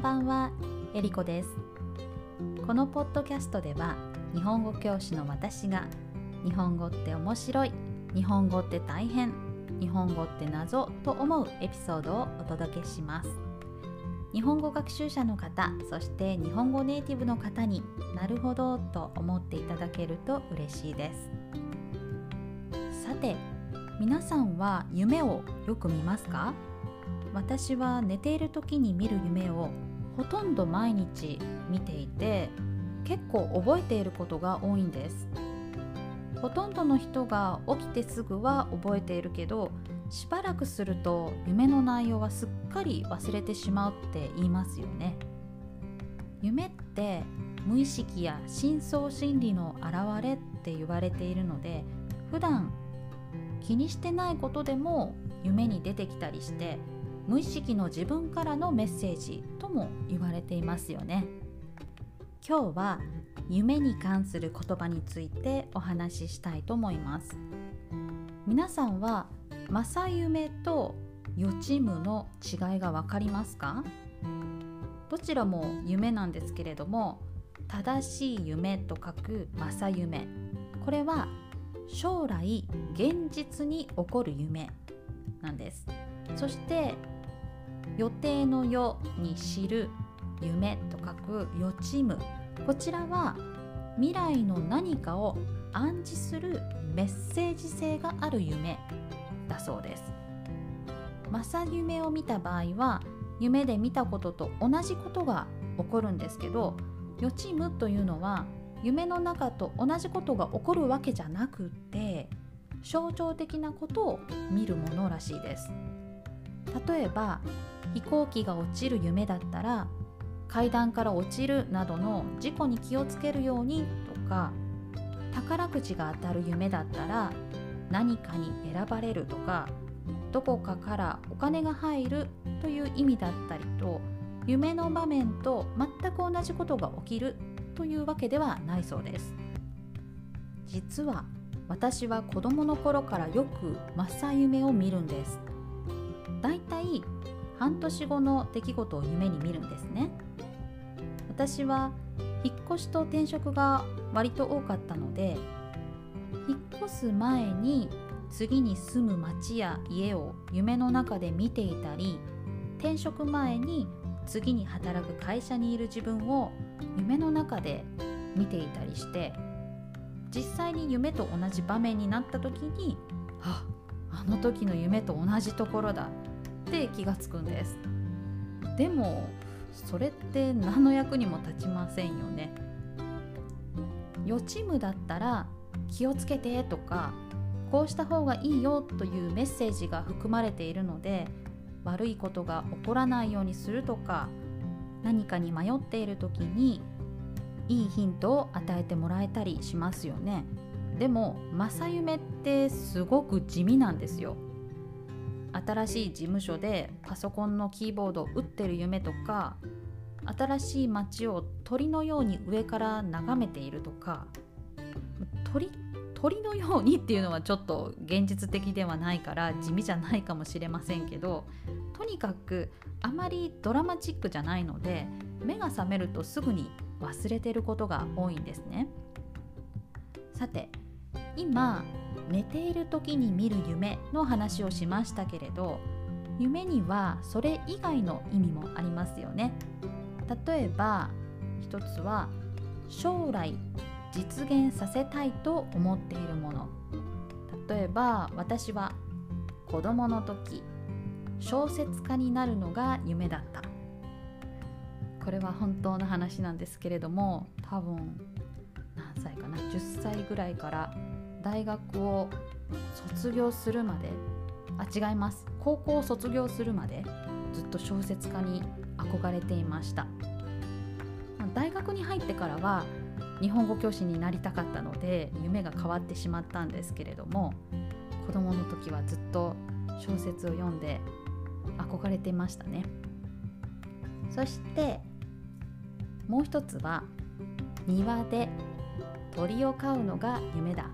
んばんは、えりこです。このポッドキャストでは日本語教師の私が日本語って面白い日本語って大変日本語って謎と思うエピソードをお届けします。日本語学習者の方そして日本語ネイティブの方になるほどと思っていただけると嬉しいです。さて皆さんは夢をよく見ますか？私は寝ている時に見る夢をほとんど毎日見ていて結構覚えていることが多いんです。ほとんどの人が起きてすぐは覚えているけどしばらくすると夢の内容はすっかり忘れてしまうって言いますよね。夢って無意識や深層心理の表れって言われているので普段気にしてないことでも夢に出てきたりして無意識の自分からのメッセージとも言われていますよね。今日は夢に関する言葉についてお話ししたいと思います。皆さんは正夢と予知夢の違いが分かりますか？どちらも夢なんですけれども正しい夢と書く正夢。これは将来現実に起こる夢なんです。そして予定の世に知る夢と書く予知夢。こちらは未来の何かを暗示するメッセージ性がある夢だそうです。正夢を見た場合は夢で見たことと同じことが起こるんですけど予知夢というのは夢の中と同じことが起こるわけじゃなくって象徴的なことを見るものらしいです。例えば飛行機が落ちる夢だったら階段から落ちるなどの事故に気をつけるようにとか宝くじが当たる夢だったら何かに選ばれるとかどこかからお金が入るという意味だったりと夢の場面と全く同じことが起きるというわけではないそうです。実は私は子供の頃からよく正夢を見るんです。だいたい半年後の出来事を夢に見るんですね。私は引っ越しと転職が割と多かったので引っ越す前に次に住む町や家を夢の中で見ていたり転職前に次に働く会社にいる自分を夢の中で見ていたりして実際に夢と同じ場面になった時にああの時の夢と同じところだ。って気がつくんです。でもそれって何の役にも立ちませんよね。予知夢だったら気をつけてとかこうした方がいいよというメッセージが含まれているので悪いことが起こらないようにするとか何かに迷っている時にいいヒントを与えてもらえたりしますよね。でも正夢ってすごく地味なんですよ。新しい事務所でパソコンのキーボードを打ってる夢とか新しい街を鳥のように上から眺めているとか鳥鳥のようにっていうのはちょっと現実的ではないから地味じゃないかもしれませんけどとにかくあまりドラマチックじゃないので目が覚めるとすぐに忘れてることが多いんですね。さて今寝ている時に見る夢の話をしましたけれど夢にはそれ以外の意味もありますよね。例えば一つは将来実現させたいと思っているもの。例えば私は子供の時小説家になるのが夢だった。これは本当の話なんですけれども多分何歳かな？10歳ぐらいから大学を卒業するまであ違います。高校を卒業するまでずっと小説家に憧れていました。大学に入ってからは日本語教師になりたかったので夢が変わってしまったんですけれども子供の時はずっと小説を読んで憧れていましたね。そしてもう一つは庭で鳥を飼うのが夢だ。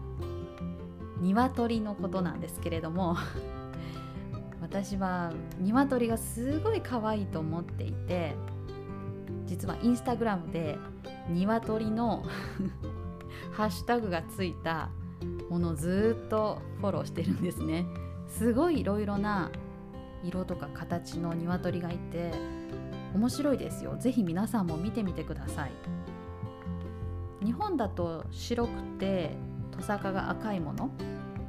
鶏のことなんですけれども 私は鶏がすごい可愛いと思っていて実はインスタグラムで鶏の ハッシュタグがついたものをずっとフォローしてるんですね。すごいいろいろな色とか形の鶏がいて面白いですよ。ぜひ皆さんも見てみてください。日本だと白くてトサカが赤いもの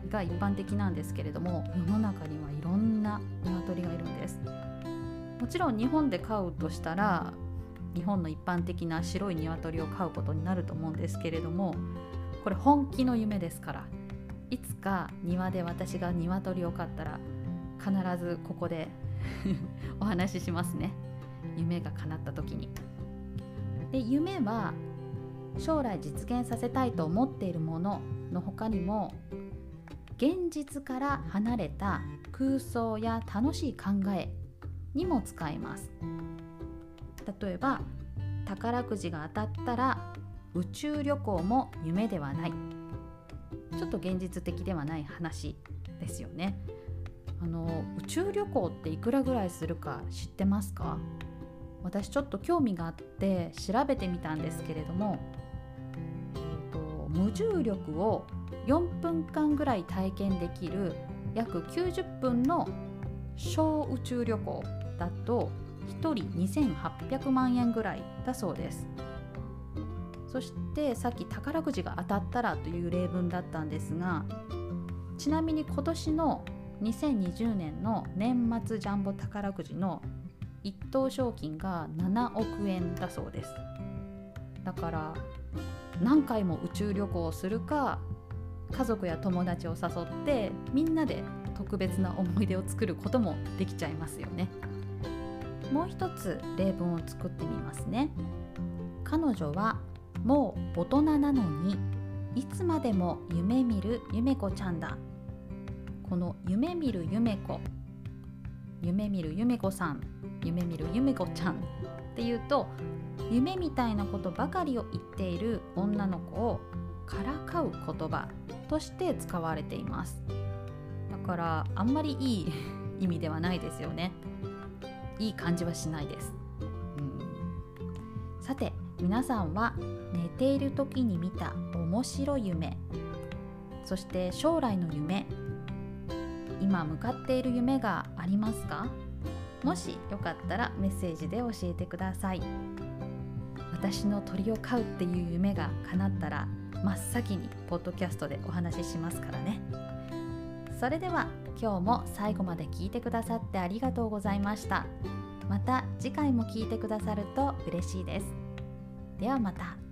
が一般的なんですけれども世の中にはいろんな鶏がいるんです。もちろん日本で飼うとしたら日本の一般的な白い鶏を飼うことになると思うんですけれどもこれ本気の夢ですからいつか庭で私が鶏を飼ったら必ずここで お話ししますね。夢が叶った時に。で夢は将来実現させたいと思っているものの他にも現実から離れた空想や楽しい考えにも使えます。例えば宝くじが当たったら宇宙旅行も夢ではない。ちょっと現実的ではない話ですよね。あの宇宙旅行っていくらぐらいするか知ってますか？私ちょっと興味があって調べてみたんですけれども、無重力を4分間ぐらい体験できる約90分の小宇宙旅行だと1人2800万円ぐらいだそうです。そしてさっき宝くじが当たったらという例文だったんですがちなみに今年の2020年の年末ジャンボ宝くじの1等賞金が7億円だそうです。だから何回も宇宙旅行をするか家族や友達を誘ってみんなで特別な思い出を作ることもできちゃいますよね。もう一つ例文を作ってみますね。彼女はもう大人なのにいつまでも夢見る夢子ちゃんだ。この夢見る夢子夢見る夢子さん夢見る夢子ちゃん。っていうと夢みたいなことばかりを言っている女の子をからかう言葉として使われています。だからあんまりいい意味ではないですよね。いい感じはしないです、うん、さて皆さんは寝ている時に見た面白い夢。そして将来の夢。今向かっている夢がありますか？もしよかったらメッセージで教えてください。私の鳥を飼うっていう夢が叶ったら真っ先にポッドキャストでお話ししますからね。それでは今日も最後まで聞いてくださってありがとうございました。また次回も聞いてくださると嬉しいです。ではまた。